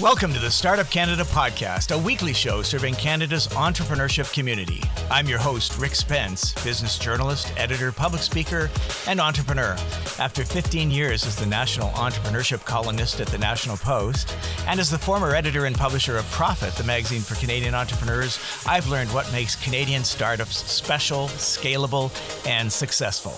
Welcome to the Startup Canada podcast, a weekly show serving Canada's entrepreneurship community. I'm your host, Rick Spence, business journalist, editor, public speaker, and entrepreneur. After 15 years as the national entrepreneurship columnist at the National Post, and as the former editor and publisher of Profit, the magazine for Canadian entrepreneurs, I've learned what makes Canadian startups special, scalable, and successful.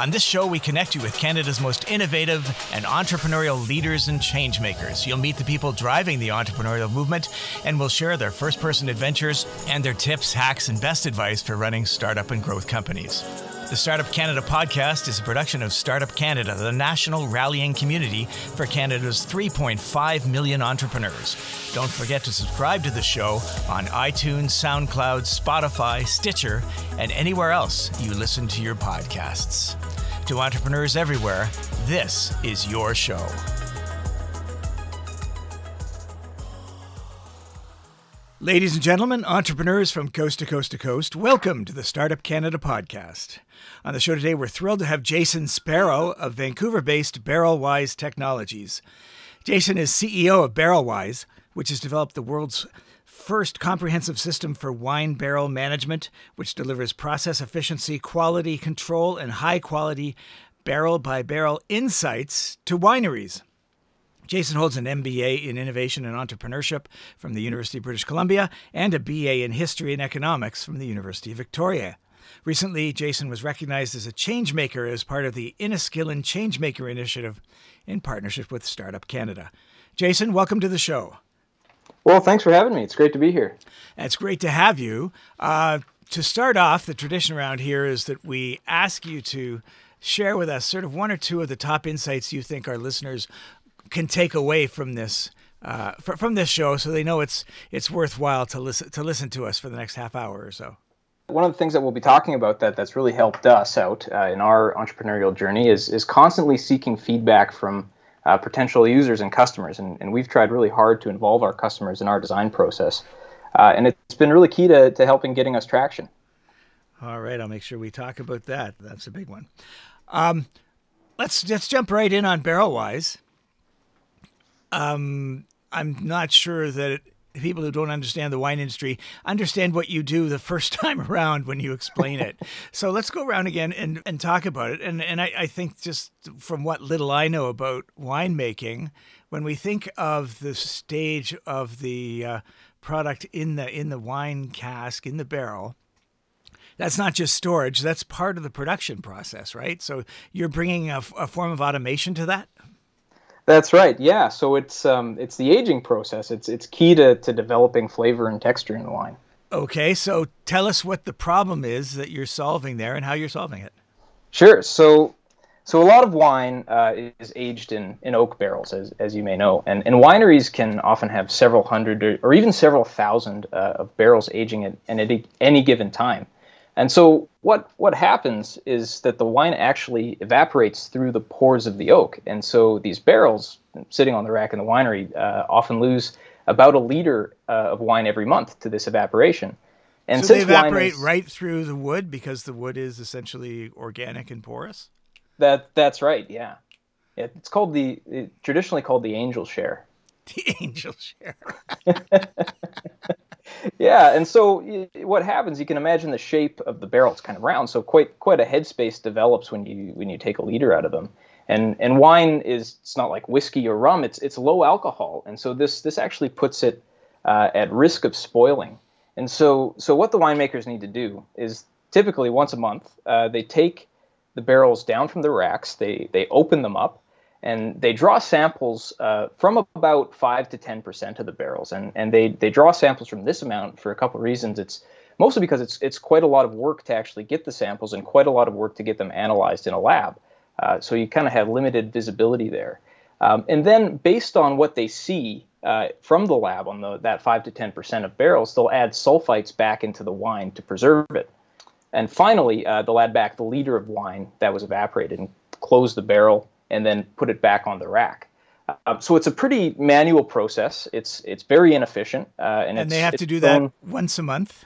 On this show, we connect you with Canada's most innovative and entrepreneurial leaders and changemakers. You'll meet the people driving the entrepreneurial movement and will share their first person adventures and their tips, hacks, and best advice for running startup and growth companies. The Startup Canada podcast is a production of Startup Canada, the national rallying community for Canada's 3.5 million entrepreneurs. Don't forget to subscribe to the show on iTunes, SoundCloud, Spotify, Stitcher, and anywhere else you listen to your podcasts. To entrepreneurs everywhere, this is your show. Ladies and gentlemen, entrepreneurs from coast to coast to coast, welcome to the Startup Canada podcast. On the show today, we're thrilled to have Jason Sparrow of Vancouver based Barrelwise Technologies. Jason is CEO of Barrelwise, which has developed the world's first comprehensive system for wine barrel management, which delivers process efficiency, quality control, and high quality barrel by barrel insights to wineries. Jason holds an MBA in Innovation and Entrepreneurship from the University of British Columbia and a BA in History and Economics from the University of Victoria. Recently, Jason was recognized as a changemaker as part of the Inniskillin Changemaker Initiative in partnership with Startup Canada. Jason, welcome to the show. Well, thanks for having me. It's great to be here. It's great to have you. Uh, to start off, the tradition around here is that we ask you to share with us sort of one or two of the top insights you think our listeners can take away from this uh, from this show, so they know it's it's worthwhile to listen to listen to us for the next half hour or so. One of the things that we'll be talking about that that's really helped us out uh, in our entrepreneurial journey is is constantly seeking feedback from uh, potential users and customers, and, and we've tried really hard to involve our customers in our design process, uh, and it's been really key to to helping getting us traction. All right, I'll make sure we talk about that. That's a big one. Um, let's let's jump right in on Barrelwise. Um, I'm not sure that it, people who don't understand the wine industry understand what you do the first time around when you explain it. so let's go around again and, and talk about it. And and I, I think just from what little I know about winemaking, when we think of the stage of the uh, product in the in the wine cask in the barrel, that's not just storage that's part of the production process right so you're bringing a, a form of automation to that that's right. Yeah. So it's um, it's the aging process. It's it's key to, to developing flavor and texture in the wine. Okay. So tell us what the problem is that you're solving there and how you're solving it. Sure. So so a lot of wine uh, is aged in, in oak barrels, as, as you may know, and, and wineries can often have several hundred or, or even several thousand uh, of barrels aging at, at any given time. And so what what happens is that the wine actually evaporates through the pores of the oak, and so these barrels sitting on the rack in the winery uh, often lose about a liter uh, of wine every month to this evaporation. And so they evaporate is, right through the wood because the wood is essentially organic and porous. That that's right. Yeah, it's called the it, traditionally called the angel share. The angel share. yeah, and so what happens? You can imagine the shape of the barrel; it's kind of round, so quite quite a headspace develops when you when you take a liter out of them. And and wine is it's not like whiskey or rum; it's it's low alcohol, and so this this actually puts it uh, at risk of spoiling. And so so what the winemakers need to do is typically once a month uh, they take the barrels down from the racks, they they open them up, and they draw samples uh, from about five to ten percent of the barrels, and and they they draw samples from this amount for a couple of reasons. It's mostly because it's it's quite a lot of work to actually get the samples and quite a lot of work to get them analyzed in a lab. Uh, so you kind of have limited visibility there. Um, and then based on what they see uh, from the lab on the, that 5 to 10% of barrels, they'll add sulfites back into the wine to preserve it. And finally, uh, they'll add back the liter of wine that was evaporated and close the barrel and then put it back on the rack. Um, so it's a pretty manual process. It's it's very inefficient, uh, and, and they have to do that once a month.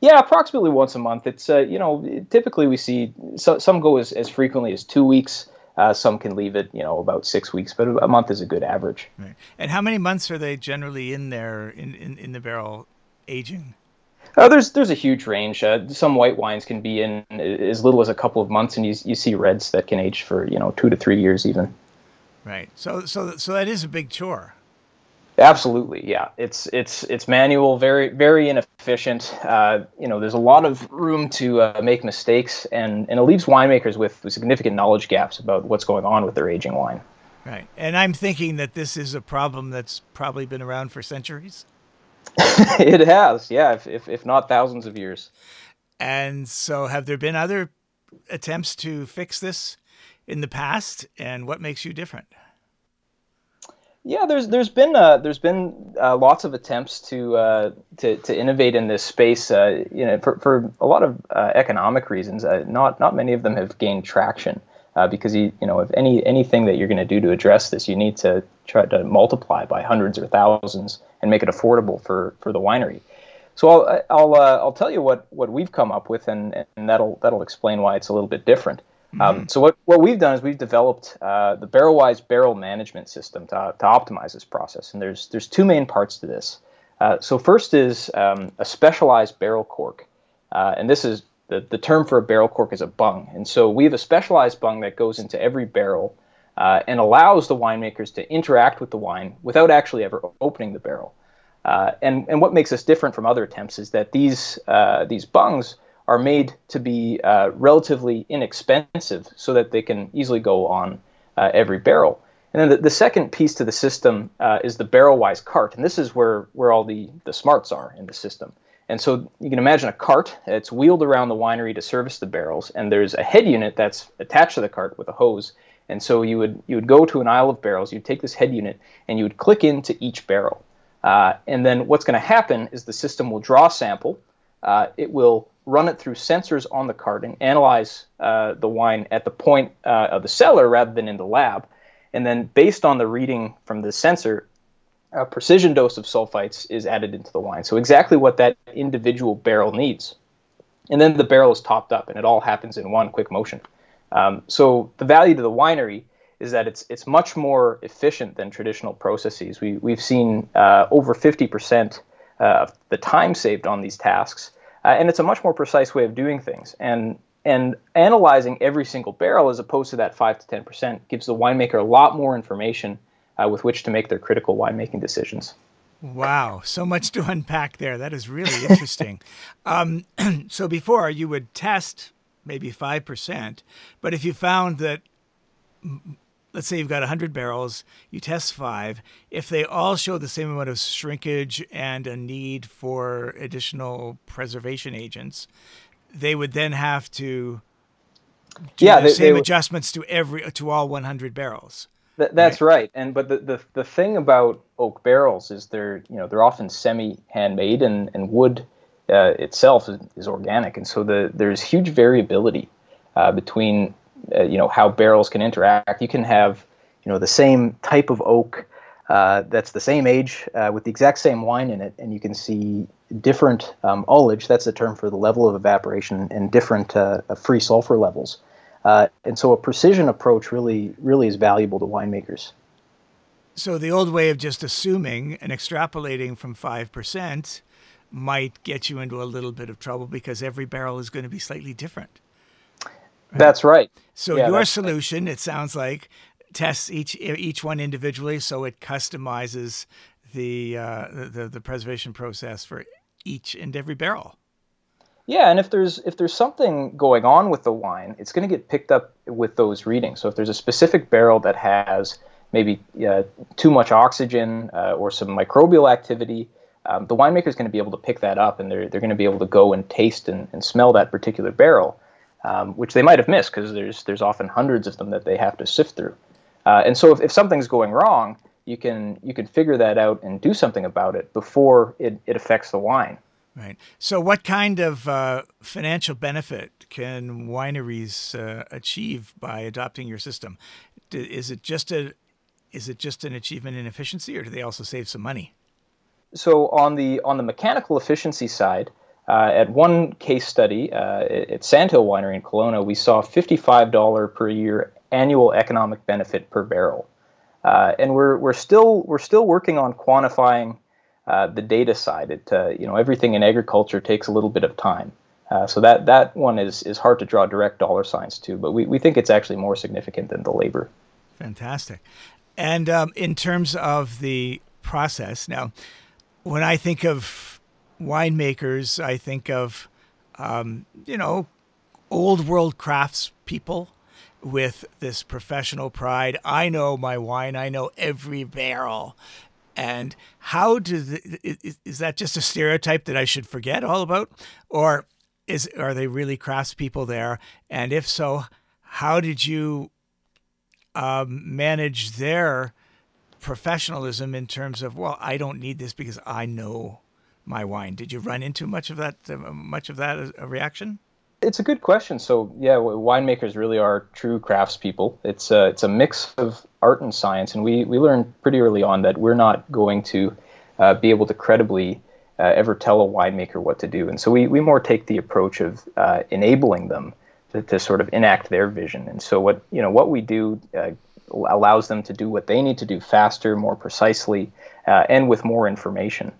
Yeah, approximately once a month. It's uh, you know typically we see so, some go as, as frequently as two weeks. Uh, some can leave it, you know, about six weeks, but a month is a good average. Right. And how many months are they generally in there in, in, in the barrel aging? Uh, there's there's a huge range. Uh, some white wines can be in as little as a couple of months, and you, you see reds that can age for you know two to three years even. Right. So so so that is a big chore. Absolutely, yeah. It's it's it's manual, very very inefficient. Uh, you know, there's a lot of room to uh, make mistakes, and and it leaves winemakers with, with significant knowledge gaps about what's going on with their aging wine. Right, and I'm thinking that this is a problem that's probably been around for centuries. it has, yeah, if, if if not thousands of years. And so, have there been other attempts to fix this in the past, and what makes you different? Yeah, there's there's been uh, there's been uh, lots of attempts to, uh, to to innovate in this space. Uh, you know, for, for a lot of uh, economic reasons, uh, not not many of them have gained traction because you you know if any anything that you're going to do to address this, you need to try to multiply by hundreds or thousands and make it affordable for for the winery. So I'll I'll I'll tell you what what we've come up with, and and that'll that'll explain why it's a little bit different. Um, mm-hmm. Um, so what, what we've done is we've developed uh, the BarrelWise barrel management system to, to optimize this process, and there's there's two main parts to this. Uh, so first is um, a specialized barrel cork, uh, and this is the, the term for a barrel cork is a bung, and so we have a specialized bung that goes into every barrel uh, and allows the winemakers to interact with the wine without actually ever opening the barrel. Uh, and and what makes us different from other attempts is that these uh, these bungs are made to be uh, relatively inexpensive so that they can easily go on uh, every barrel. And then the, the, second piece to the system uh, is the Barrelwise cart, and this is where, where all the, the smarts are in the system. And so you can imagine a cart, it's wheeled around the winery to service the barrels, and there's a head unit that's attached to the cart with a hose. And so you would you would go to an aisle of barrels, you'd take this head unit, and you would click into each barrel. Uh, and then what's going to happen is the system will draw a sample, uh, it will run it through sensors on the cart and analyze uh, the wine at the point uh, of the cellar rather than in the lab. And then, based on the reading from the sensor, a precision dose of sulfites is added into the wine. So, exactly what that individual barrel needs. And then the barrel is topped up, and it all happens in one quick motion. Um, so, the value to the winery is that it's it's much more efficient than traditional processes. We we've seen uh, over 50% uh, of the time saved on these tasks, uh, and it's a much more precise way of doing things. And and analyzing every single barrel as opposed to that five to ten percent gives the winemaker a lot more information uh, with which to make their critical winemaking decisions. Wow, so much to unpack there. That is really interesting. um, so before you would test maybe five percent, but if you found that let's say you've got 100 barrels, you test five. If they all show the same amount of shrinkage and a need for additional preservation agents, they would then have to do yeah, the they, same they adjustments to every to all 100 barrels. Th- that's right? right. And but the, the the thing about oak barrels is they're you know they're often semi handmade and and wood uh, itself is, is, organic, and so the there's huge variability uh, between uh, you know how barrels can interact. You can have you know the same type of oak uh, that's the same age uh, with the exact same wine in it, and you can see different um, ullage. That's the term for the level of evaporation and different uh, free sulfur levels. Uh, and so a precision approach really really is valuable to winemakers. So the old way of just assuming and extrapolating from five percent might get you into a little bit of trouble because every barrel is going to be slightly different. Right? That's right. So yeah, your solution, right. it sounds like, tests each each one individually, so it customizes the, uh, the the preservation process for each and every barrel. Yeah, and if there's if there's something going on with the wine, it's going to get picked up with those readings. So if there's a specific barrel that has maybe uh, too much oxygen uh, or some microbial activity, um, the winemaker is going to be able to pick that up and they're, they're going to be able to go and taste and, and smell that particular barrel, um, which they might have missed because there's, there's often hundreds of them that they have to sift through. Uh, and so if, if something's going wrong, you can you can figure that out and do something about it before it, it affects the wine. Right. So, what kind of uh, financial benefit can wineries uh, achieve by adopting your system? Is it just a is it just an achievement in efficiency, or do they also save some money? So, on the on the mechanical efficiency side, uh, at one case study uh, at Sandhill Winery in Kelowna, we saw $55 per year annual economic benefit per barrel, uh, and we're we're still we're still working on quantifying uh, the data side. It uh, you know everything in agriculture takes a little bit of time. Uh, so that that one is is hard to draw direct dollar signs to, but we, we think it's actually more significant than the labor. Fantastic. And um, in terms of the process, now, when I think of winemakers, I think of um, you know old world crafts people with this professional pride. I know my wine. I know every barrel. And how does is, is that just a stereotype that I should forget all about, or is are they really craftspeople there? And if so, how did you um, manage their professionalism in terms of well, I don't need this because I know my wine. Did you run into much of that? Uh, much of that reaction? It's a good question. So yeah, winemakers really are true craftspeople. It's a it's a mix of art and science, and we we learned pretty early on that we're not going to uh, be able to credibly uh, ever tell a winemaker what to do, and so we we more take the approach of uh, enabling them to, to sort of enact their vision. And so what you know what we do uh, allows them to do what they need to do faster, more precisely, uh, and with more information.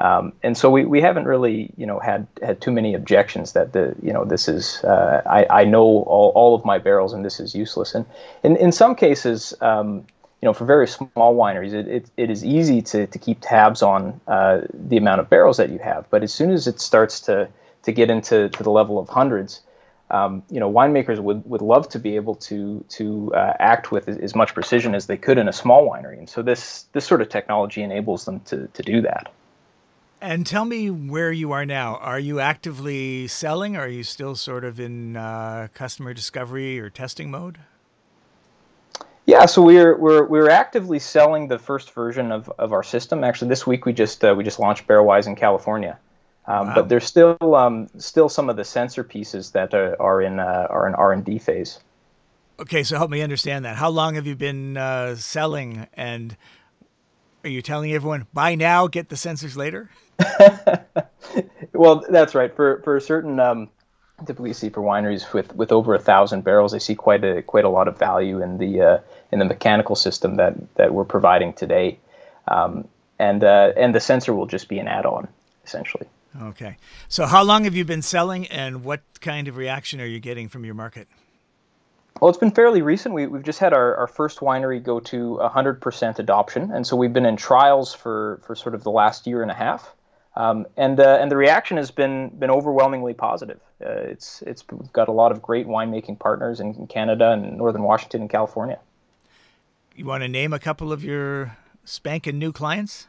Um, and so we, we haven't really you know had had too many objections that the you know this is uh, I, I know all, all of my barrels and this is useless. And in, in some cases um, you know for very small wineries it, it, it is easy to, to keep tabs on uh, the amount of barrels that you have. But as soon as it starts to to get into to the level of hundreds um, you know winemakers would, would love to be able to to uh, act with as much precision as they could in a small winery. And so this this sort of technology enables them to, to do that. And tell me where you are now. Are you actively selling? Or are you still sort of in uh, customer discovery or testing mode? Yeah, so we're we're we're actively selling the first version of, of our system. Actually, this week we just uh, we just launched Barrelwise in California, um, wow. but there's still um, still some of the sensor pieces that are, are in uh, are in R and D phase. Okay, so help me understand that. How long have you been uh, selling, and are you telling everyone buy now, get the sensors later? well, that's right. For for certain, um, typically you see for wineries with, with over a thousand barrels, they see quite a quite a lot of value in the uh, in the mechanical system that that we're providing today, um, and uh, and the sensor will just be an add-on essentially. Okay. So, how long have you been selling, and what kind of reaction are you getting from your market? Well, it's been fairly recent. We, have just had our, our first winery go to 100% adoption, and so we've been in trials for, for sort of the last year and a half. Um, and uh, and the reaction has been been overwhelmingly positive. Uh, it's it's got a lot of great winemaking partners in, in Canada and northern Washington and California. You want to name a couple of your spanking new clients?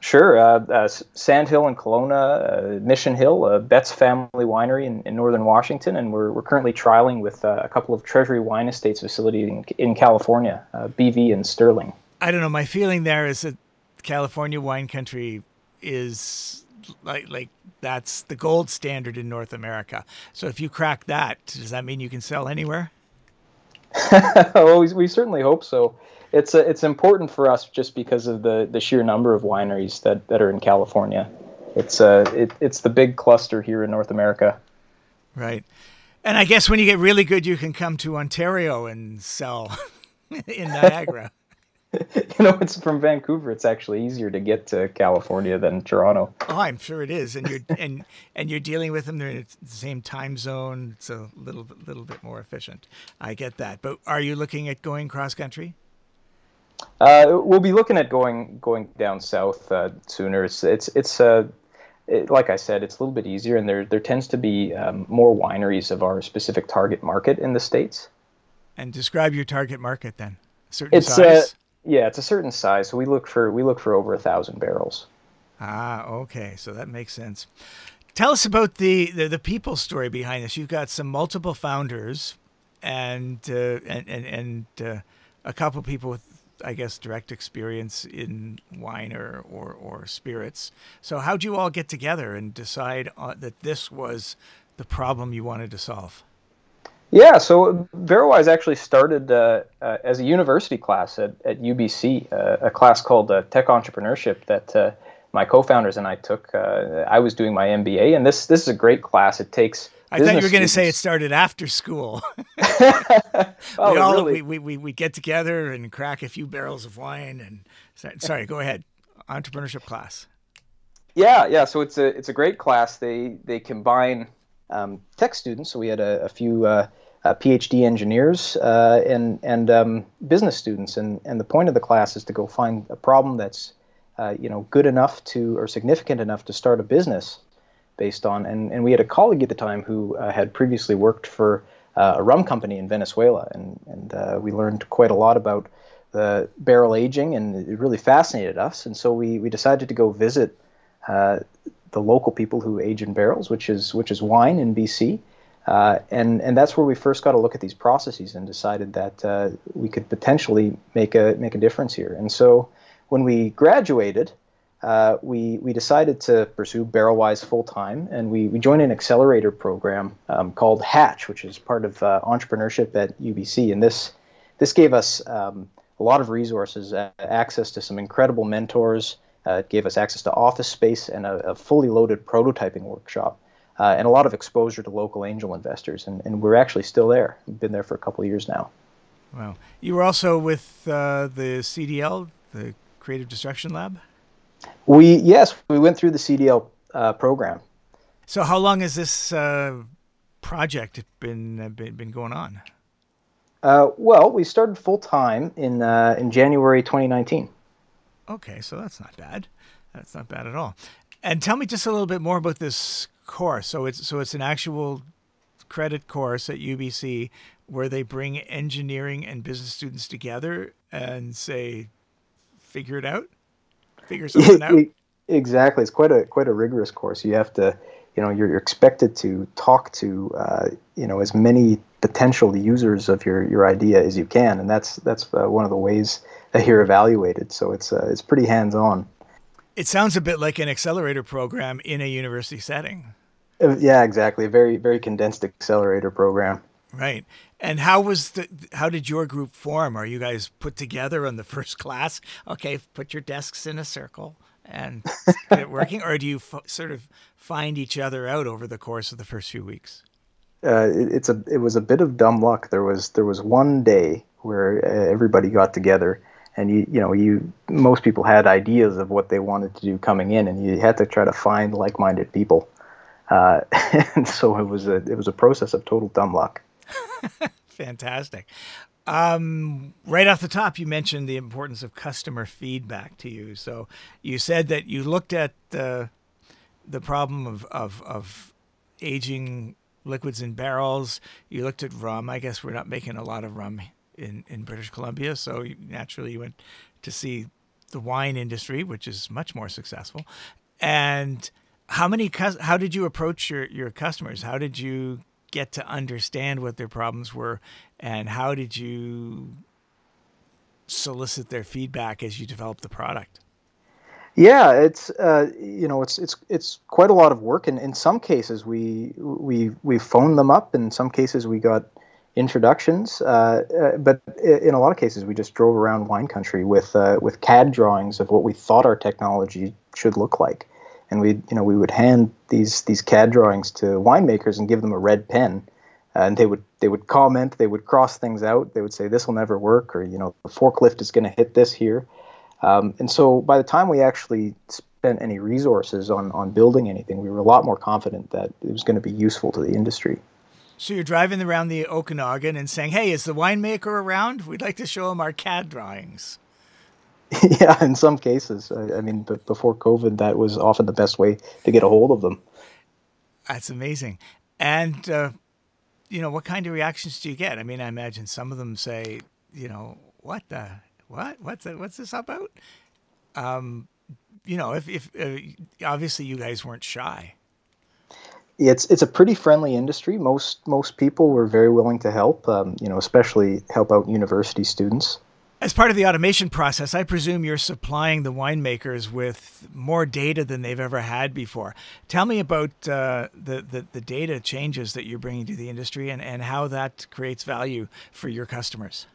Sure. Uh, uh, Sandhill in Kelowna, uh, Mission Hill, uh, Betts Family Winery in, in, northern Washington, and we're, we're currently trialing with uh, a couple of Treasury Wine Estates facilities in, in California, uh, BV and Sterling. I don't know. My feeling there is that California wine country is like like that's the gold standard in North America. So if you crack that, does that mean you can sell anywhere? well, we, we certainly hope so. It's a, it's important for us just because of the, the sheer number of wineries that, that are in California. It's uh it, it's the big cluster here in North America. Right. And I guess when you get really good, you can come to Ontario and sell in Niagara. you know, it's from Vancouver. It's actually easier to get to California than Toronto. Oh, I'm sure it is, and you're and and you're dealing with them. They're in the same time zone. It's a little little bit more efficient. I get that. But are you looking at going cross country? Uh, we'll be looking at going going down south uh, sooner. It's it's it's uh, it, like I said, it's a little bit easier, and there there tends to be um, more wineries of our specific target market in the states. And describe your target market then. certain it's, uh, size yeah, it's a certain size. So we look for we look for over a thousand barrels. Ah, okay. So that makes sense. Tell us about the, the, the people story behind this. You've got some multiple founders and uh, and and, and uh, a couple people with I guess direct experience in wine or, or, or spirits. So how'd you all get together and decide uh, that this was the problem you wanted to solve? Yeah, so Barrelwise actually started uh, uh, as a university class at, at UBC, uh, a class called uh, Tech Entrepreneurship that uh, my co-founders and I took. I was doing my MBA, and this this is a great class. It takes. I thought you were going to say it started after school. oh, we all really? we, we, we get together and crack a few barrels of wine and sorry, go ahead. Entrepreneurship class. Yeah, yeah. So it's a it's a great class. They they combine um, tech students. So we had a, a few uh, uh, PhD engineers uh, and and um, business students. And and the point of the class is to go find a problem that's uh, you know good enough to or significant enough to start a business based on. And and we had a colleague at the time who uh, had previously worked for uh, a rum company in Venezuela, and and we learned quite a lot about the barrel aging, and it really fascinated us. And so we we decided to go visit. Uh, the local people who age in barrels, which is which is wine in BC, uh, and and that's where we first got to look at these processes and decided that uh, we could potentially make a make a difference here. And so when we graduated, uh, we we decided to pursue Barrelwise full time, and we we joined an accelerator program um, called Hatch, which is part of uh, entrepreneurship at UBC, and this this gave us um, a lot of resources, access to some incredible mentors. Uh, it gave us access to office space and a, a fully loaded prototyping workshop. Uh, and a lot of exposure to local angel investors. And, and we're actually still there. We've been there for a couple of years now. Wow. You were also with uh, the CDL, the Creative Destruction Lab? We Yes, we went through the CDL uh, program. So, how long has this uh, project been, uh, been, been going on? well, we started full time in, in January 2019. Okay, so that's not bad. That's not bad at all. And tell me just a little bit more about this course. So it's so it's an actual credit course at UBC where they bring engineering and business students together and say, figure it out, figure something out. Exactly, it's quite a quite a rigorous course. You have to, you know, you're, you're expected to talk to, uh, you know, as many potential users of your your idea as you can, and that's that's uh, one of the ways that you're evaluated. So it's uh, it's pretty hands on. It sounds a bit like an accelerator program in a university setting. Uh, yeah, exactly. A very very condensed accelerator program. Right. And how was the how did your group form? Are you guys put together on the first class? Okay, put your desks in a circle and get it working, or do you f- sort of find each other out over the course of the first few weeks? Uh, it, it's a it was a bit of dumb luck. There was there was one day where uh, everybody got together and you you know you most people had ideas of what they wanted to do coming in, and you had to try to find like-minded people. Uh, and so it was a it was a process of total dumb luck. Fantastic. Um, right off the top, you mentioned the importance of customer feedback to you. So you said that you looked at the the problem of, of, of aging liquids in barrels. You looked at rum. I guess we're not making a lot of rum in, in British Columbia. So you, naturally, you went to see the wine industry, which is much more successful. And how many? How did you approach your your customers? How did you get to understand what their problems were, and how did you solicit their feedback as you developed the product? Yeah, it's uh, you know it's it's it's quite a lot of work, and in some cases we we we phoned them up. In some cases we got introductions, uh, uh, but in a lot of cases, we just drove around wine country with uh, with CAD drawings of what we thought our technology should look like, and we you know we would hand these these CAD drawings to winemakers and give them a red pen, and they would they would comment, they would cross things out, they would say this will never work, or you know the forklift is going to hit this here, um, and so by the time we actually spent any resources on on building anything, we were a lot more confident that it was going to be useful to the industry. So you're driving around the Okanagan and saying, "Hey, is the winemaker around? We'd like to show him our CAD drawings." yeah, in some cases. I, I mean, but before COVID, that was often the best way to get a hold of them. That's amazing. And uh, you know, what kind of reactions do you get? I mean, I imagine some of them say, you know, what the what? What's that? What's this about? Um, you know, if, if uh, obviously you guys weren't shy. It's it's a pretty friendly industry. Most most people were very willing to help. Um, you know, especially help out university students. As part of the automation process, I presume you're supplying the winemakers with more data than they've ever had before. Tell me about uh, the, the, the data changes that you're bringing to the industry and, and how that creates value for your customers.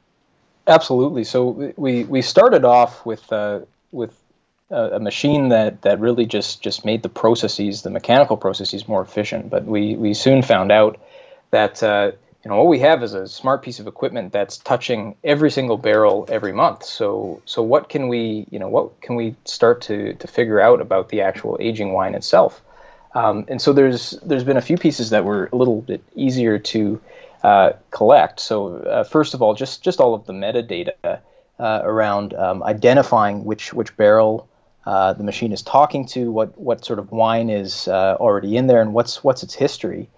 Absolutely. So we, we started off with uh, with a, a machine that, that really just, just made the processes, the mechanical processes, more efficient. But we, we soon found out that uh, you know what we have is a smart piece of equipment that's touching every single barrel every month. So so what can we you know what can we start to to figure out about the actual aging wine itself? Um, and so there's there's been a few pieces that were a little bit easier to uh, collect. So uh, first of all just just all of the metadata uh, around um, identifying which which barrel uh, the machine is talking to what what sort of wine is uh, already in there and what's what's its history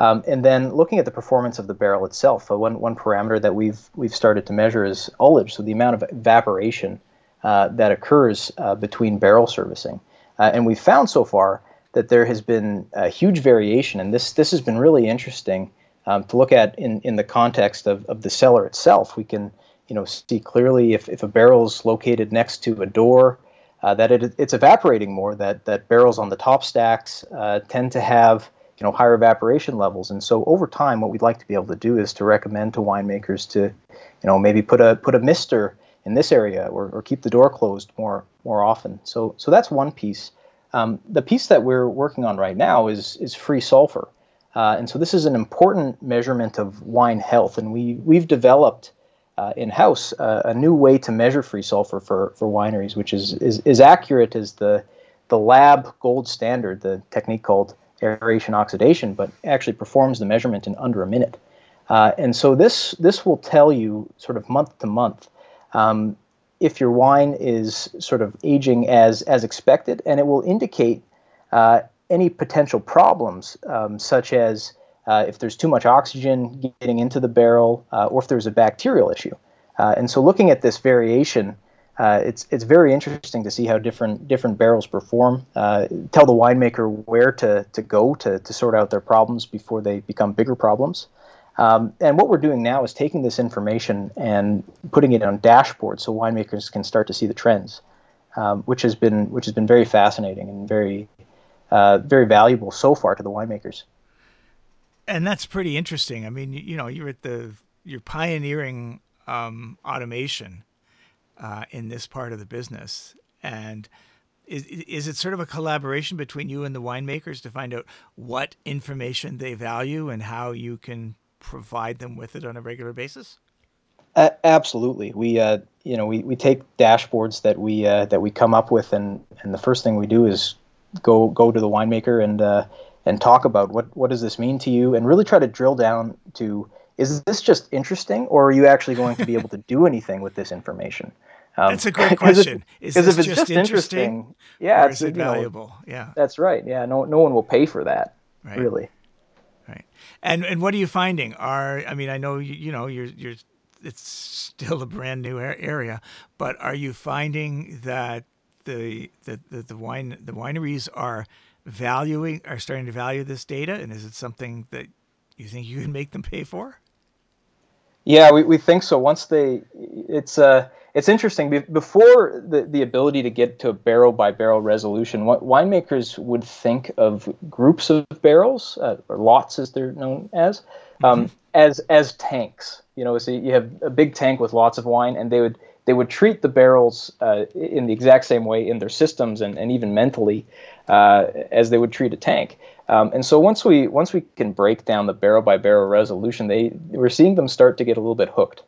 um, and then looking at the performance of the barrel itself, uh, one, one parameter that we've, we've started to measure is ullage, so the amount of evaporation uh, that occurs uh, between barrel servicing. Uh, and we've found so far that there has been a huge variation, and this, this has been really interesting um, to look at in, in the context of, of the cellar itself. We can you know, see clearly if, if a barrel is located next to a door, uh, that it, it's evaporating more, that, that barrels on the top stacks uh, tend to have you know higher evaporation levels. And so over time, what we'd like to be able to do is to recommend to winemakers to, you know, maybe put a put a mister in this area or, or keep the door closed more more often. So so that's one piece. Um, the piece that we're working on right now is is free sulfur, uh, and so this is an important measurement of wine health. And we we've developed uh, in house uh, a new way to measure free sulfur for for wineries, which is is, is accurate as the the lab gold standard, the technique called aeration oxidation, but actually performs the measurement in under a minute. Uh, and so this this will tell you sort of month to month um, if your wine is sort of aging as as expected, and it will indicate uh, any potential problems, um, such as uh, if there's too much oxygen getting into the barrel, uh, or if there's a bacterial issue. Uh, and so looking at this variation uh, it's it's very interesting to see how different different barrels perform. Uh, tell the winemaker where to, to go to, to sort out their problems before they become bigger problems. Um, and what we're doing now is taking this information and putting it on dashboards so winemakers can start to see the trends, um, which has been which has been very fascinating and very uh, very valuable so far to the winemakers. And that's pretty interesting. I mean, you know, you're at the you're pioneering um, automation uh, in this part of the business. And is, is it sort of a collaboration between you and the winemakers to find out what information they value and how you can provide them with it on a regular basis? Uh, absolutely. We, uh, you know, we, we take dashboards that we uh, that we come up with, and, and the first thing we do is go go to the winemaker and uh, and talk about what what does this mean to you, and really try to drill down to is this just interesting, or are you actually going to be able to do anything with this information? Um, that's a great question. Because if it's just, just interesting, yeah, it's it valuable. Know, yeah, that's right. Yeah, no, no one will pay for that. Right. Really. Right. And and what are you finding? Are I mean, I know you, you know you're you're it's still a brand new area, but are you finding that the the, the, the wine the wineries are valuing are starting to value this data, and is it something that you think you can make them pay for? Yeah, we, we think so. Once they, it's uh, it's interesting. Before the, the ability to get to a barrel by barrel resolution, what winemakers would think of groups of barrels, uh, or lots as they're known as, um, mm-hmm. as as tanks. You know, so you have a big tank with lots of wine, and they would they would treat the barrels uh, in the exact same way in their systems and, and even mentally uh, as they would treat a tank. Um, and so once we once we can break down the barrel by barrel resolution, they we're seeing them start to get a little bit hooked.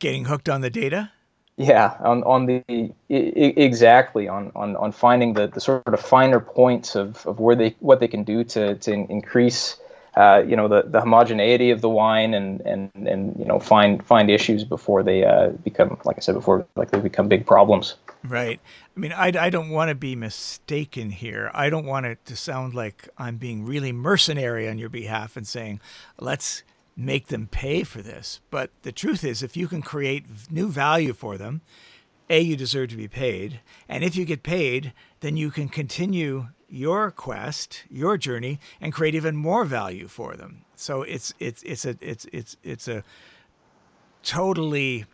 Getting hooked on the data. Yeah, on on the exactly on on on finding the, the sort of finer points of, of where they what they can do to to increase uh, you know the, the homogeneity of the wine and, and and you know find find issues before they uh, become like I said before like they become big problems. Right. I mean, I, I don't want to be mistaken here. I don't want it to sound like I'm being really mercenary on your behalf and saying, let's make them pay for this. But the truth is, if you can create new value for them, a you deserve to be paid, and if you get paid, then you can continue your quest, your journey, and create even more value for them. So it's it's it's a it's it's it's a totally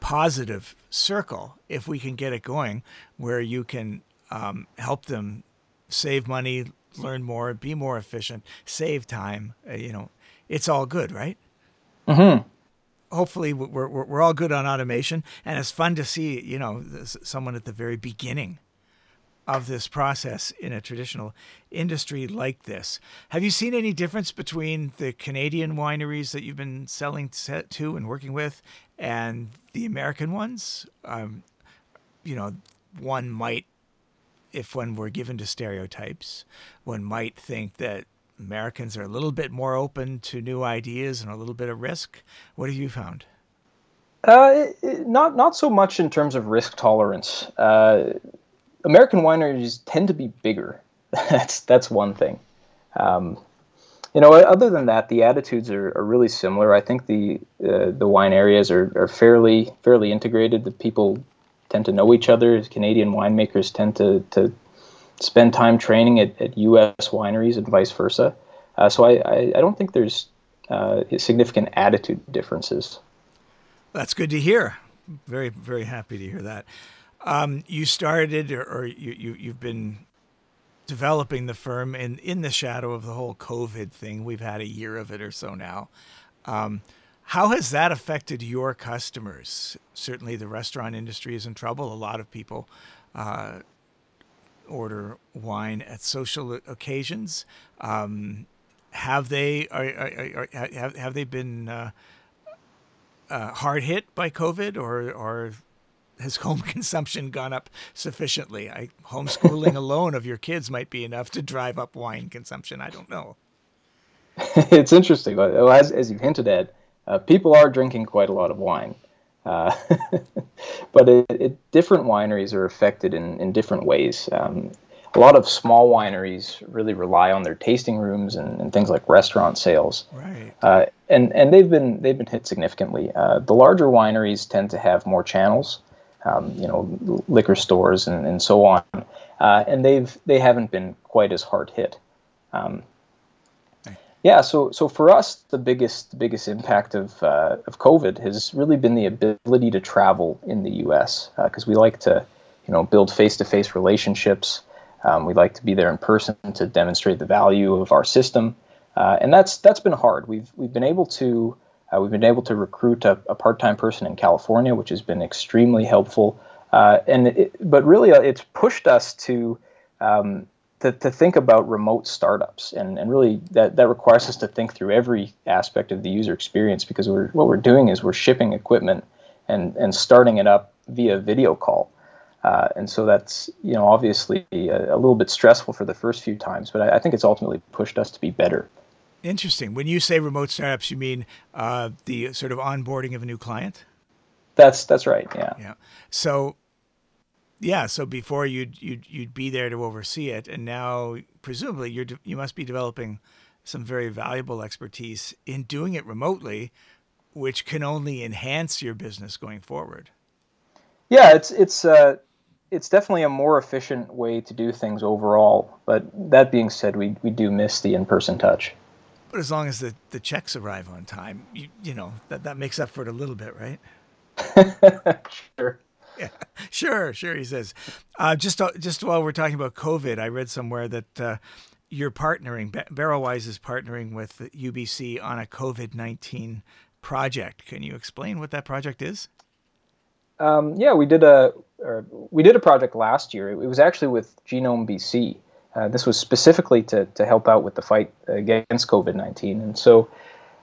positive circle if we can get it going, where you can um, help them save money, learn more, be more efficient, save time. Uh, you know, it's all good, right? Mm-hmm. Hopefully, we're, we're, we're all good on automation, and it's fun to see, you know, someone at the very beginning of this process in a traditional industry like this. Have you seen any difference between the Canadian wineries that you've been selling to and working with and the American ones? Um, you know, one might, if one were given to stereotypes, one might think that Americans are a little bit more open to new ideas and a little bit of risk. What have you found? Uh, it, not not so much in terms of risk tolerance. Uh, American wineries tend to be bigger. that's that's one thing. Um, you know, other than that, the attitudes are, are really similar. I think the uh, the wine areas are, are fairly fairly integrated. The people tend to know each other. Canadian winemakers tend to, to spend time training at, at U.S. wineries and vice versa. Uh, so I, I, I, don't think there's uh, significant attitude differences. That's good to hear. Very very happy to hear that. Um, you started, or, or you, you you've been developing the firm in in the shadow of the whole COVID thing. We've had a year of it or so now. Um, how has that affected your customers? Certainly, the restaurant industry is in trouble. A lot of people uh, order wine at social occasions. Um, have they are, are, are, have have they been uh, uh, hard hit by COVID, or or has home consumption gone up sufficiently? I, homeschooling alone of your kids might be enough to drive up wine consumption. I don't know. it's interesting. As, as you've hinted at, uh, people are drinking quite a lot of wine. Uh, but it, it, different wineries are affected in, in different ways. Um, a lot of small wineries really rely on their tasting rooms and, and things like restaurant sales. Right. Uh, and and they've been they've been hit significantly. Uh, the larger wineries tend to have more channels, um, you know, liquor stores and, and so on, uh, and they've they haven't been quite as hard hit. Um, yeah, so so for us, the biggest the biggest impact of uh, of COVID has really been the ability to travel in the U.S. because uh, we like to, you know, build face to face relationships. Um, we like to be there in person to demonstrate the value of our system, uh, and that's that's been hard. We've we've been able to uh, we've been able to recruit a, a part-time person in California, which has been extremely helpful. Uh, and it, but really, uh, it's pushed us to, um, to to think about remote startups, and, and really that, that requires us to think through every aspect of the user experience because we're, what we're doing is we're shipping equipment and and starting it up via video call. Uh, and so that's you know obviously a, a, little bit stressful for the first few times, but I, I think it's ultimately pushed us to be better. Interesting. When you say remote startups, you mean uh, the sort of onboarding of a new client? That's that's right. Yeah. Yeah. So, yeah. So before you'd you'd you'd be there to oversee it, and now presumably you're de- you must be developing some very valuable expertise in doing it remotely, which can only enhance your business going forward. Yeah, it's it's uh, it's definitely a more efficient way to do things overall. But that being said, we we do miss the in person touch. But as long as the, the checks arrive on time, you you know that that makes up for it a little bit, right? sure. Yeah, sure, sure. He says. Uh, just uh, just while we're talking about COVID, I read somewhere that uh, you're partnering. Barrelwise is partnering with UBC on a COVID nineteen project. Can you explain what that project is? Um, yeah, we did a we did a project last year. It, was actually with Genome BC, uh, this was specifically to, to help out with the fight against COVID 19. And so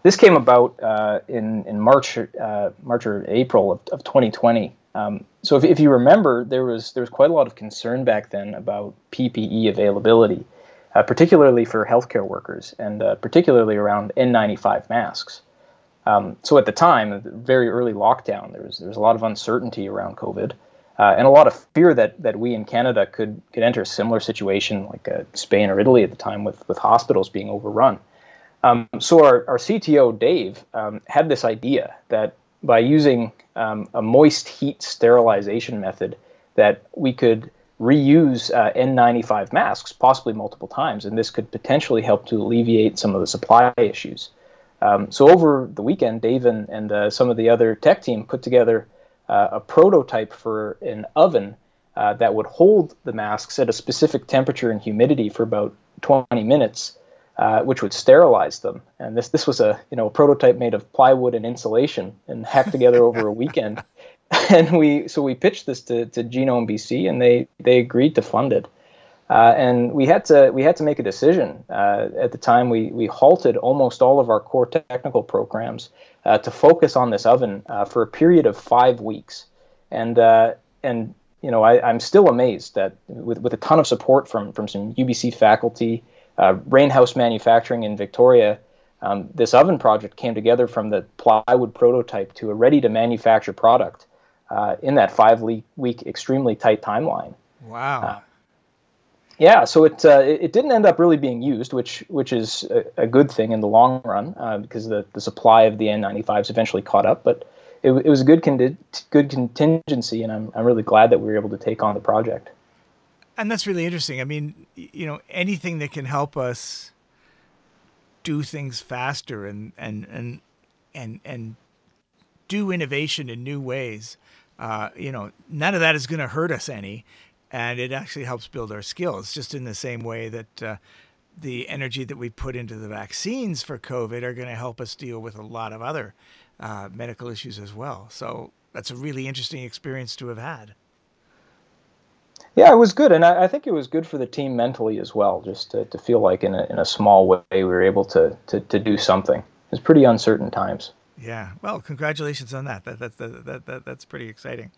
this came about uh, in, in March, uh, March or April of, of 2020. Um, so if, if you remember, there was, there was quite a lot of concern back then about PPE availability, uh, particularly for healthcare workers, and uh, particularly around N95 masks. Um, so at the time, very early lockdown, there was, there was a lot of uncertainty around COVID uh, and a lot of fear that that we in Canada could could enter a similar situation like uh, Spain or Italy at the time with with hospitals being overrun. Um, so our, our CTO Dave um, had this idea that by using um, a moist heat sterilization method that we could reuse uh, N95 masks, possibly multiple times, and this could potentially help to alleviate some of the supply issues. Um, so over the weekend, Dave and, and uh, some of the other tech team put together uh, a prototype for an oven uh, that would hold the masks at a specific temperature and humidity for about 20 minutes, uh, which would sterilize them. And this this was a you know a prototype made of plywood and insulation and hacked together over a weekend. And we so we pitched this to, to Genome BC, and they they agreed to fund it. Uh, and we had to we had to make a decision. Uh, at the time, we we halted almost all of our core technical programs uh, to focus on this oven uh, for a period of five weeks. And uh, and you know, I, am still amazed that with, with a ton of support from, from some UBC faculty, uh, Rainhouse Manufacturing in Victoria, um, this oven project came together from the plywood prototype to a ready to manufacture product uh, in that five week, week extremely tight timeline. Wow. Uh, yeah, so it, uh, it didn't end up really being used, which which is a, a good thing in the long run uh, because the, the supply of the N95s eventually caught up. But it, it was a good con- good contingency, and I'm I'm really glad that we were able to take on the project. And that's really interesting. I mean, you know, anything that can help us do things faster and and and and and do innovation in new ways. Uh, you know, none of that is going to hurt us any, and it actually helps build our skills. Just in the same way that uh, the energy that we put into the vaccines for COVID are going to help us deal with a lot of other uh, medical issues as well. So that's a really interesting experience to have had. Yeah, it was good, and I, I, think it was good for the team mentally as well, just to, to feel like in a, in a small way we were able to, to, to do something. It's pretty uncertain times. Yeah, well, congratulations on that. That, that, that, that, that that's pretty exciting.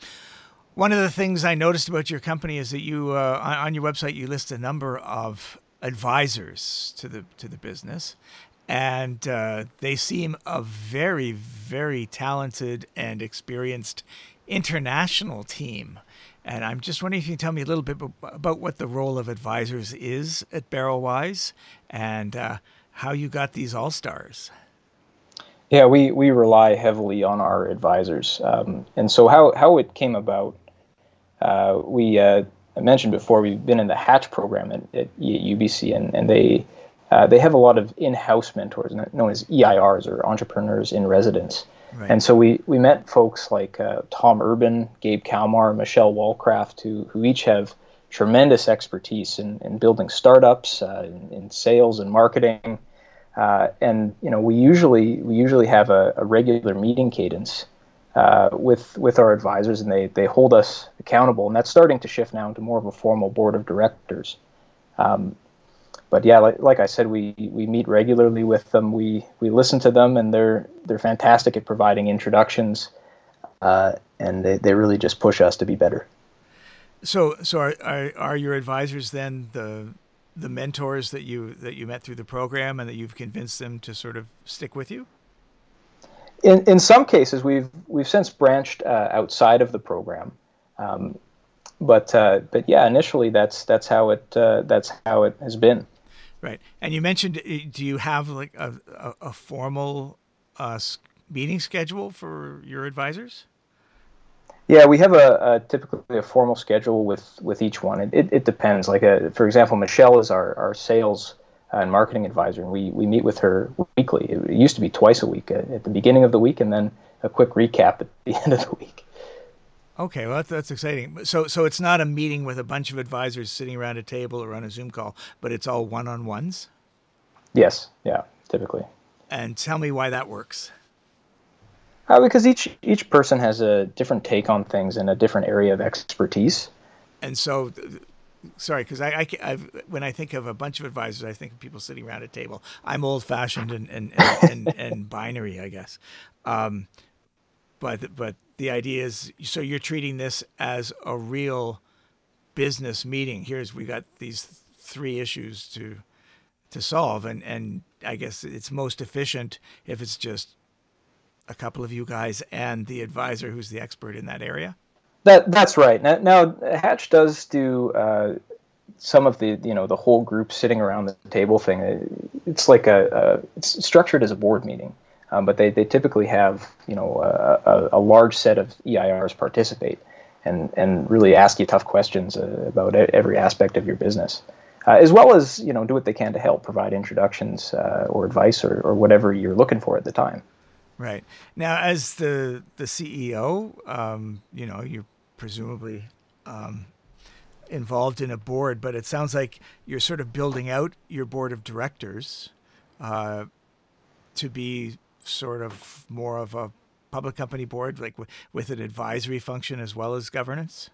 One of the things I noticed about your company is that you, uh, on your website, you list a number of advisors to the to the business, and uh, they seem a very, very talented and experienced international team. And I'm just wondering if you can tell me a little bit about what the role of advisors is at Barrelwise and uh, how you got these all stars. Yeah, we, we rely heavily on our advisors. Um, and so, how, how it came about, uh, we uh, mentioned before, we've been in the Hatch program at, at UBC, and, and they uh, they have a lot of in-house mentors known as EIRs or entrepreneurs in residence. Right. And so we, we met folks like uh, Tom Urban, Gabe Kalmar, Michelle Wallcraft, who, who each have tremendous expertise in, in building startups, uh, in, in, sales and marketing. Uh, and you know we usually we usually have a, a regular meeting cadence uh, with with our advisors, and they they hold us accountable. And that's starting to shift now into more of a formal board of directors. Um, but yeah, like, like I said, we, we meet regularly with them. We we listen to them, and they're they're fantastic at providing introductions, uh, and they, they really just push us to be better. So so are, are are your advisors then the the mentors that you that you met through the program, and that you've convinced them to sort of stick with you? In in some cases, we've we've since branched uh, outside of the program. Um, but uh, but yeah, initially that's that's how it uh, that's how it has been. Right. And you mentioned, uh, do you have like a, a, a formal uh, meeting schedule for your advisors? Yeah, we have a, a, typically a formal schedule with, with each one. It, it, it depends. Like, a, uh, for example, Michelle is our, our sales and marketing advisor, and we, we meet with her weekly. It used to be twice a week at, at the beginning of the week and then a quick recap at the end of the week. Okay, well that's, that's exciting. So so it's not a meeting with a bunch of advisors sitting around a table or on a Zoom call, but it's all one-on-ones. Yes, yeah, typically. And tell me why that works. Uh, because each each person has a different take on things and a different area of expertise. And so, sorry, because I, I when I think of a bunch of advisors, I think of people sitting around a table. I'm old-fashioned and and, and, and, and binary, I guess. Um, but but the idea is so you're treating this as a real business meeting. Here's we got these three issues to to solve, and and I guess it's most efficient if it's just a couple of you guys and the advisor who's the expert in that area. That that's right. Now, now Hatch does do uh, some of the you know the whole group sitting around the table thing. It's like a, a it's structured as a board meeting. Um, but they, they typically have you know a, a, large set of EIRs participate and and really ask you tough questions uh, about every aspect of your business, uh, as well as you know do what they can to help provide introductions uh, or advice or, or whatever you're looking for at the time. Right now, as the the CEO, um, you know you're presumably um, involved in a board, but it sounds like you're sort of building out your board of directors uh, to be sort of more of a public company board, like w- with an advisory function as well as governance?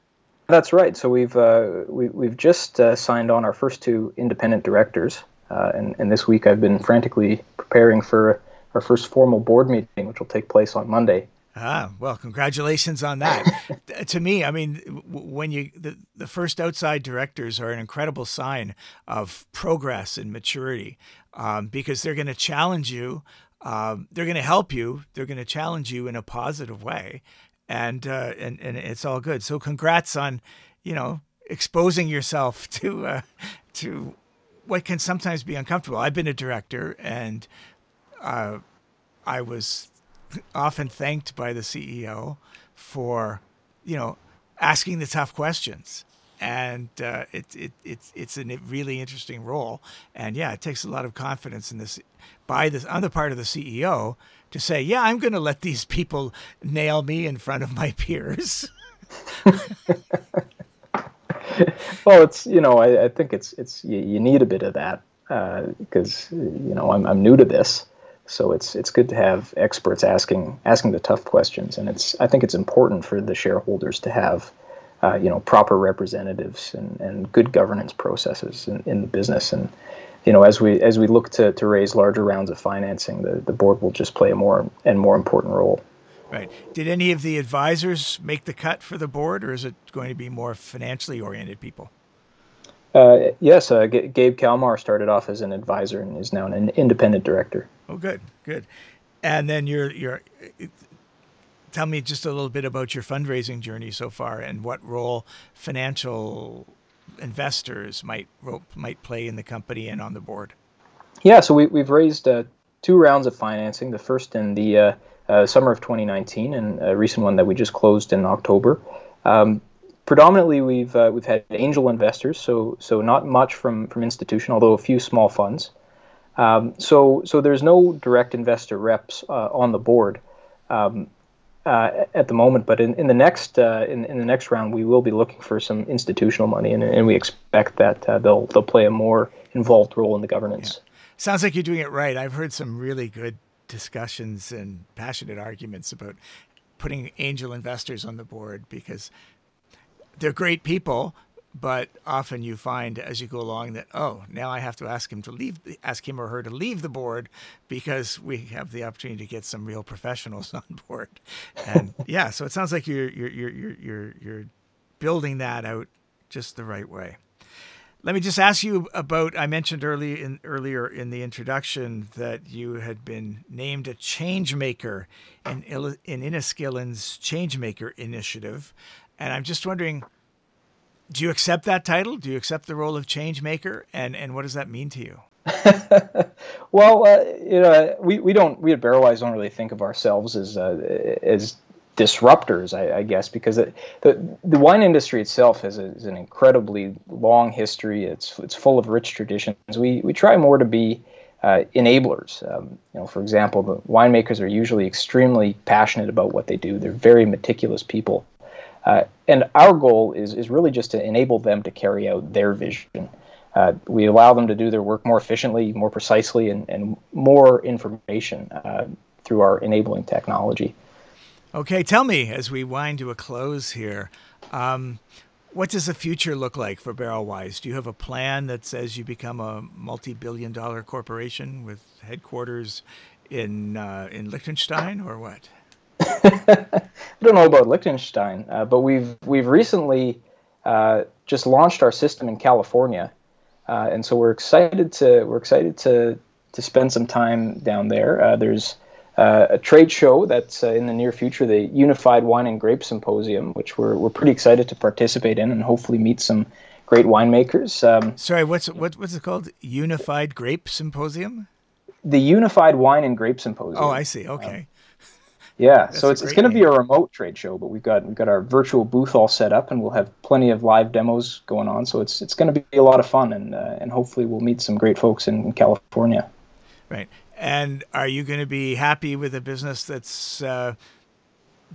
That's right. So we've uh, we, we've just uh, signed on our first two independent directors, uh, and, and this week I've been frantically preparing for our first formal board meeting, which will take place on Monday. Ah, well, congratulations on that. to me, I mean, when you the, the first outside directors are an incredible sign of progress and maturity um, because they're going to challenge you um, they're going to help you. They're going to challenge you in a positive way, and uh, and and it's all good. So congrats on, you know, exposing yourself to uh, to what can sometimes be uncomfortable. I've been a director, and uh, I was often thanked by the CEO for, you know, asking the tough questions and uh, it, it, it's it's a really interesting role. And yeah, it takes a lot of confidence in this by the on the part of the CEO to say, yeah, I'm going to let these people nail me in front of my peers. well, it's you know I, I think it's it's you, you, need a bit of that because uh, you know I'm I'm new to this. So it's it's good to have experts asking asking the tough questions, and it's I think it's important for the shareholders to have uh, you know, proper representatives and, and good governance processes in, in the business. And you know, as we as we look to, to raise larger rounds of financing, the, the board will just play a more and more important role. Right. Did any of the advisors make the cut for the board, or is it going to be more financially oriented people? Uh, yes, uh, G- Gabe Kalmar started off as an advisor and is now an independent director. Oh, good, good. And then you're you're tell me just a little bit about your fundraising journey so far and what role financial investors might might play in the company and on the board. Yeah, so we, we've raised uh, two rounds of financing. The first in the uh, uh, summer of 2019, and a recent one that we just closed in October. Um, predominantly, we've uh, we've had angel investors, so so not much from from institution, although a few small funds. Um, so so there's no direct investor reps uh, on the board. Um, uh, at the moment, but in, in the next uh, in, in the next round, we will be looking for some institutional money, and, and we expect that uh, they'll they'll play a more involved role in the governance. Yeah. Sounds like you're doing it right. I've heard some really good discussions and passionate arguments about putting angel investors on the board because they're great people, but often you find as you go along that oh now i have to ask him to leave ask him or her to leave the board because we have the opportunity to get some real professionals on board. And yeah so it sounds like you're you're you're you're you're building that out just the right way. Let me just ask you about i mentioned early in earlier in the introduction that you had been named a change maker in in Inniskillin's change maker initiative. And i'm just wondering do you accept that title? Do you accept the role of change maker? And and what does that mean to you? well, uh, you know, we, we don't we at Barrelwise don't really think of ourselves as uh, as disruptors, I, I guess, because it, the the wine industry itself has, a, has, an incredibly long history. It's it's full of rich traditions. We we try more to be uh, enablers. Um, you know, for example, the winemakers are usually extremely passionate about what they do. They're very meticulous people, uh, and our goal is, is really just to enable them to carry out their vision. Uh, we allow them to do their work more efficiently, more precisely, and, and more information uh, through our enabling technology. Okay, tell me as we wind to a close here, um, what does the future look like for Barrelwise? Do you have a plan that says you become a multi-billion-dollar corporation with headquarters in uh, in Liechtenstein, or what? I don't know about Liechtenstein, uh, but we've we've recently uh, just launched our system in California, uh, and so we're excited to we're excited to to spend some time down there. Uh, there's uh, a trade show that's uh, in the near future, the Unified Wine and Grape Symposium, which we're we're pretty excited to participate in and hopefully meet some great winemakers. Um, Sorry, what's what, what's it called? Unified Grape Symposium. the Unified Wine and Grape Symposium. Oh, I see. Okay. Um, yeah, That's so it's, it's going to be a remote trade show, but we've got we've got our virtual booth all set up, and we'll have plenty of live demos going on. So it's it's going to be a lot of fun, and uh, and hopefully we'll meet some great folks in, in California. Right. And are you going to be happy with a business that's uh,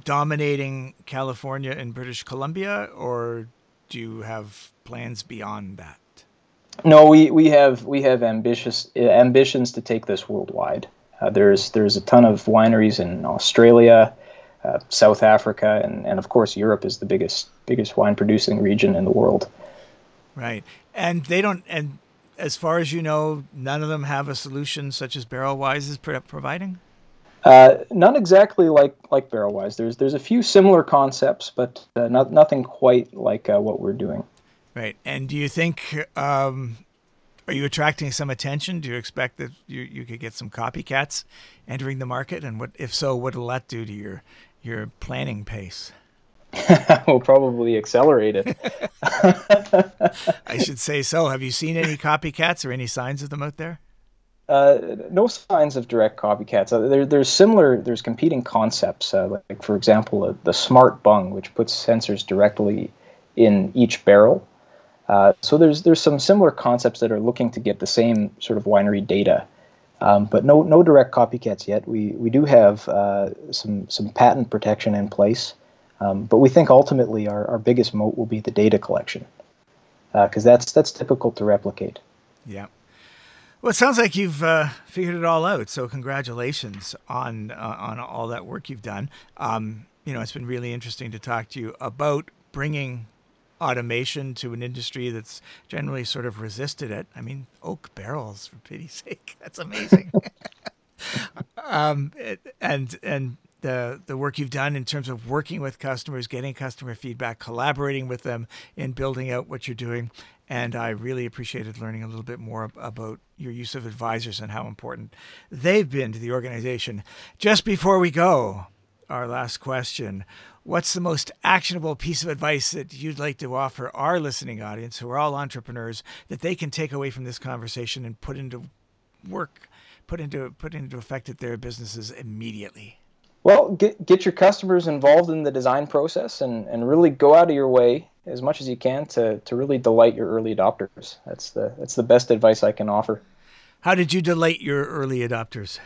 dominating California and British Columbia, or do you have plans beyond that? No, we, we have we have ambitious ambitions to take this worldwide. Uh, there's there's a ton of wineries in Australia, uh, South Africa, and, and of course Europe is the biggest biggest wine producing region in the world. Right, and they don't. And as far as you know, none of them have a solution such as Barrelwise is providing. Uh, none exactly like like Barrelwise. There's there's a few similar concepts, but uh, not, nothing quite like uh, what we're doing. Right. And do you think um, are you attracting some attention? Do you expect that you, you could get some copycats entering the market? And what if so, what will that do to your your planning pace? will probably accelerate it. I should say so. Have you seen any copycats or any signs of them out there? Uh, no signs of direct copycats. Uh, there, there's similar, there's competing concepts. Uh, like, for example, uh, the smart bung, which puts sensors directly in each barrel. Uh, so there's there's some similar concepts that are looking to get the same sort of winery data, um, but no no direct copycats yet. We we do have uh, some some patent protection in place, um, but we think ultimately our, our biggest moat will be the data collection, because uh, that's that's difficult to replicate. Yeah. Well, it sounds like you've uh, figured it all out. So congratulations on uh, on all that work you've done. Um, you know, it's been really interesting to talk to you about bringing automation to an industry that's generally sort of resisted it. I mean, oak barrels, for pity's sake, that's amazing. um, and and the the work you've done in terms of working with customers, getting customer feedback, collaborating with them in building out what you're doing. And I really appreciated learning a little bit more about your use of advisors and how important they've been to the organization. Just before we go, our last question What's the most actionable piece of advice that you'd like to offer our listening audience, who are all entrepreneurs, that they can take away from this conversation and put into work, put into put into effect at their businesses immediately? Well, get get your customers involved in the design process and, and really go out of your way as much as you can to, to really delight your early adopters. That's the that's the best advice I can offer. How did you delight your early adopters?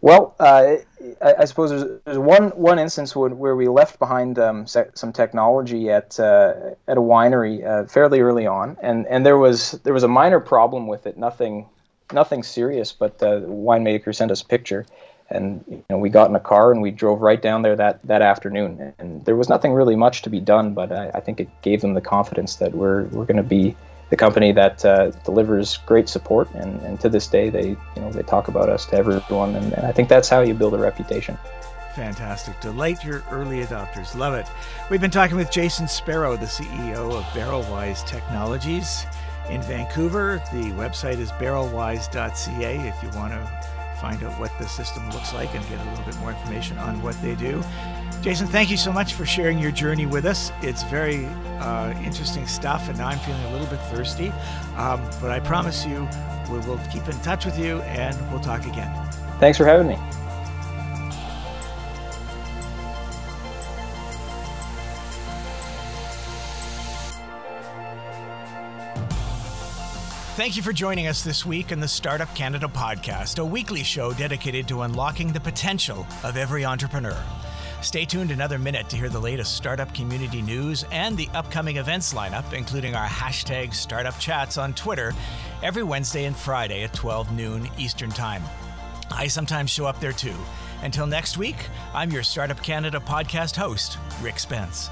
Well, uh, I, I, suppose there's, there's, one one instance where, where we left behind um, some technology at uh, at a winery uh, fairly early on, and, and there was there was a minor problem with it, nothing nothing serious, but the winemaker sent us a picture, and you know we got in a car and we drove right down there that, that afternoon, and there was nothing really much to be done, but I, I think it gave them the confidence that we're we're going to be the company that uh, delivers great support, and, and to this day, they you know they talk about us to everyone, and, and I think that's how you build a reputation. Fantastic. Delight your early adopters. Love it. We've been talking with Jason Sparrow, the CEO of Barrelwise Technologies in Vancouver. The website is barrelwise.ca if you want to find out what the system looks like and get a little bit more information on what they do. Jason, thank you so much for sharing your journey with us. It's very uh, interesting stuff, and now I'm feeling a little bit thirsty. Um, but I promise you, we will keep in touch with you and we'll talk again. Thanks for having me. Thank you for joining us this week in the Startup Canada podcast, a weekly show dedicated to unlocking the potential of every entrepreneur. Stay tuned another minute to hear the latest startup community news and the upcoming events lineup, including our hashtag startup chats on Twitter every Wednesday and Friday at 12 noon Eastern Time. I sometimes show up there too. Until next week, I'm your Startup Canada podcast host, Rick Spence.